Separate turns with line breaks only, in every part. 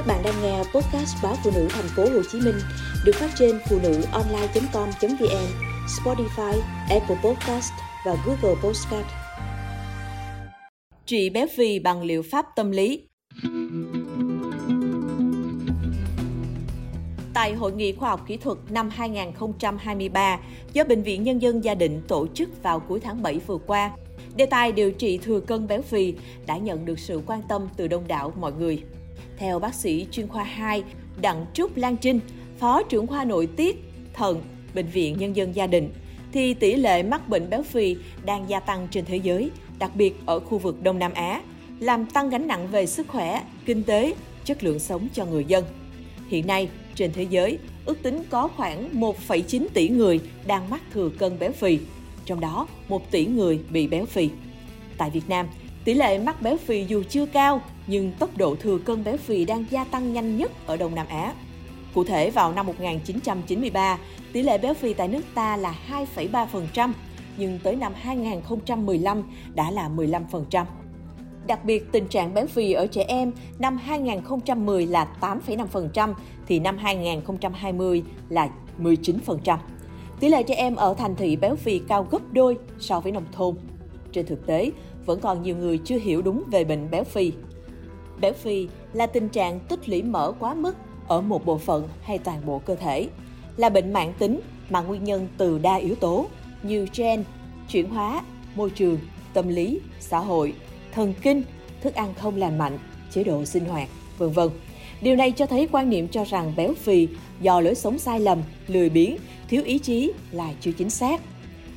Các bạn đang nghe podcast báo phụ nữ thành phố Hồ Chí Minh được phát trên phụ nữ online.com.vn, Spotify, Apple Podcast và Google Podcast. Trị béo phì bằng liệu pháp tâm lý. Tại Hội nghị Khoa học Kỹ thuật năm 2023 do Bệnh viện Nhân dân Gia Định tổ chức vào cuối tháng 7 vừa qua, đề tài điều trị thừa cân béo phì đã nhận được sự quan tâm từ đông đảo mọi người. Theo bác sĩ chuyên khoa 2 Đặng Trúc Lan Trinh, Phó trưởng khoa nội tiết, thận, Bệnh viện Nhân dân Gia Đình, thì tỷ lệ mắc bệnh béo phì đang gia tăng trên thế giới, đặc biệt ở khu vực Đông Nam Á, làm tăng gánh nặng về sức khỏe, kinh tế, chất lượng sống cho người dân. Hiện nay, trên thế giới, ước tính có khoảng 1,9 tỷ người đang mắc thừa cân béo phì, trong đó 1 tỷ người bị béo phì. Tại Việt Nam, tỷ lệ mắc béo phì dù chưa cao nhưng tốc độ thừa cân béo phì đang gia tăng nhanh nhất ở Đông Nam Á. Cụ thể vào năm 1993, tỷ lệ béo phì tại nước ta là 2,3%, nhưng tới năm 2015 đã là 15%. Đặc biệt, tình trạng béo phì ở trẻ em năm 2010 là 8,5%, thì năm 2020 là 19%. Tỷ lệ trẻ em ở thành thị béo phì cao gấp đôi so với nông thôn. Trên thực tế, vẫn còn nhiều người chưa hiểu đúng về bệnh béo phì. Béo phì là tình trạng tích lũy mỡ quá mức ở một bộ phận hay toàn bộ cơ thể, là bệnh mãn tính mà nguyên nhân từ đa yếu tố như gen, chuyển hóa, môi trường, tâm lý, xã hội, thần kinh, thức ăn không lành mạnh, chế độ sinh hoạt, vân vân. Điều này cho thấy quan niệm cho rằng béo phì do lối sống sai lầm, lười biếng, thiếu ý chí là chưa chính xác.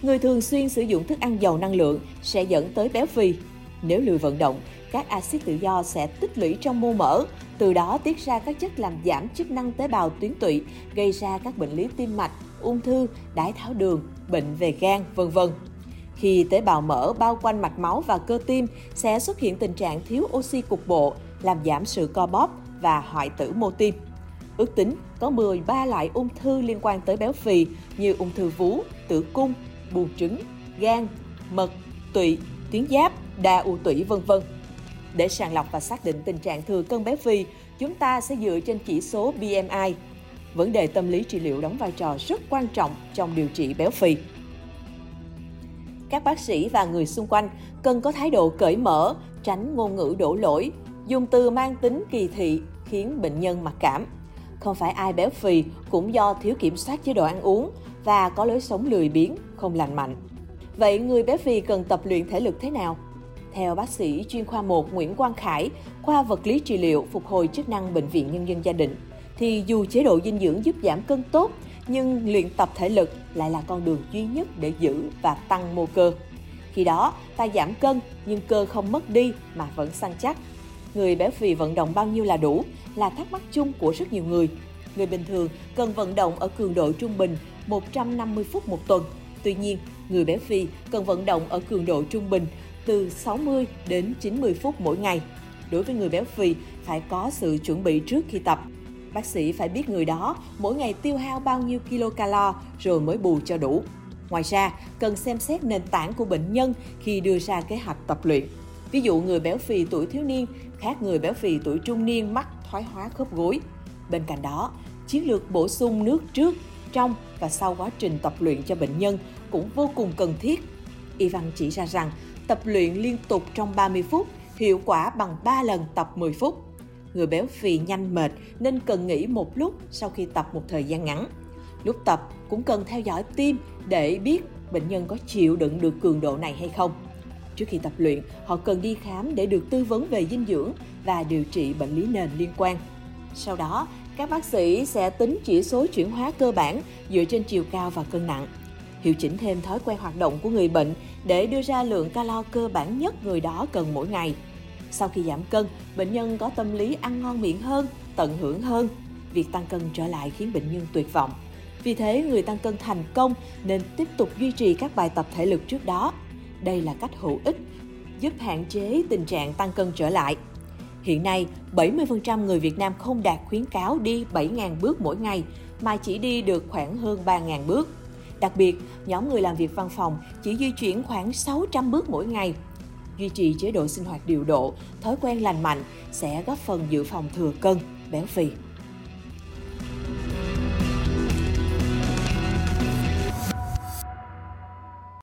Người thường xuyên sử dụng thức ăn giàu năng lượng sẽ dẫn tới béo phì. Nếu lười vận động, các axit tự do sẽ tích lũy trong mô mỡ, từ đó tiết ra các chất làm giảm chức năng tế bào tuyến tụy, gây ra các bệnh lý tim mạch, ung thư, đái tháo đường, bệnh về gan, vân vân. Khi tế bào mỡ bao quanh mạch máu và cơ tim sẽ xuất hiện tình trạng thiếu oxy cục bộ, làm giảm sự co bóp và hoại tử mô tim. Ước tính có 13 loại ung thư liên quan tới béo phì như ung thư vú, tử cung, buồng trứng, gan, mật, tụy, tuyến giáp, đa u tủy vân vân. Để sàng lọc và xác định tình trạng thừa cân béo phì, chúng ta sẽ dựa trên chỉ số BMI. Vấn đề tâm lý trị liệu đóng vai trò rất quan trọng trong điều trị béo phì. Các bác sĩ và người xung quanh cần có thái độ cởi mở, tránh ngôn ngữ đổ lỗi, dùng từ mang tính kỳ thị khiến bệnh nhân mặc cảm. Không phải ai béo phì cũng do thiếu kiểm soát chế độ ăn uống và có lối sống lười biếng, không lành mạnh. Vậy người béo phì cần tập luyện thể lực thế nào? Theo bác sĩ chuyên khoa 1 Nguyễn Quang Khải, khoa vật lý trị liệu phục hồi chức năng Bệnh viện Nhân dân Gia Định, thì dù chế độ dinh dưỡng giúp giảm cân tốt, nhưng luyện tập thể lực lại là con đường duy nhất để giữ và tăng mô cơ. Khi đó, ta giảm cân nhưng cơ không mất đi mà vẫn săn chắc. Người béo phì vận động bao nhiêu là đủ là thắc mắc chung của rất nhiều người. Người bình thường cần vận động ở cường độ trung bình 150 phút một tuần. Tuy nhiên, người béo phì cần vận động ở cường độ trung bình từ 60 đến 90 phút mỗi ngày. Đối với người béo phì, phải có sự chuẩn bị trước khi tập. Bác sĩ phải biết người đó mỗi ngày tiêu hao bao nhiêu kilocalo rồi mới bù cho đủ. Ngoài ra, cần xem xét nền tảng của bệnh nhân khi đưa ra kế hoạch tập luyện. Ví dụ người béo phì tuổi thiếu niên khác người béo phì tuổi trung niên mắc thoái hóa khớp gối. Bên cạnh đó, chiến lược bổ sung nước trước, trong và sau quá trình tập luyện cho bệnh nhân cũng vô cùng cần thiết. Y Văn chỉ ra rằng tập luyện liên tục trong 30 phút hiệu quả bằng 3 lần tập 10 phút. Người béo phì nhanh mệt nên cần nghỉ một lúc sau khi tập một thời gian ngắn. Lúc tập cũng cần theo dõi tim để biết bệnh nhân có chịu đựng được cường độ này hay không. Trước khi tập luyện, họ cần đi khám để được tư vấn về dinh dưỡng và điều trị bệnh lý nền liên quan. Sau đó, các bác sĩ sẽ tính chỉ số chuyển hóa cơ bản dựa trên chiều cao và cân nặng. Hiệu chỉnh thêm thói quen hoạt động của người bệnh để đưa ra lượng calo cơ bản nhất người đó cần mỗi ngày. Sau khi giảm cân, bệnh nhân có tâm lý ăn ngon miệng hơn, tận hưởng hơn. Việc tăng cân trở lại khiến bệnh nhân tuyệt vọng. Vì thế, người tăng cân thành công nên tiếp tục duy trì các bài tập thể lực trước đó. Đây là cách hữu ích, giúp hạn chế tình trạng tăng cân trở lại. Hiện nay, 70% người Việt Nam không đạt khuyến cáo đi 7.000 bước mỗi ngày, mà chỉ đi được khoảng hơn 3.000 bước. Đặc biệt, nhóm người làm việc văn phòng chỉ di chuyển khoảng 600 bước mỗi ngày. Duy trì chế độ sinh hoạt điều độ, thói quen lành mạnh sẽ góp phần dự phòng thừa cân, béo phì.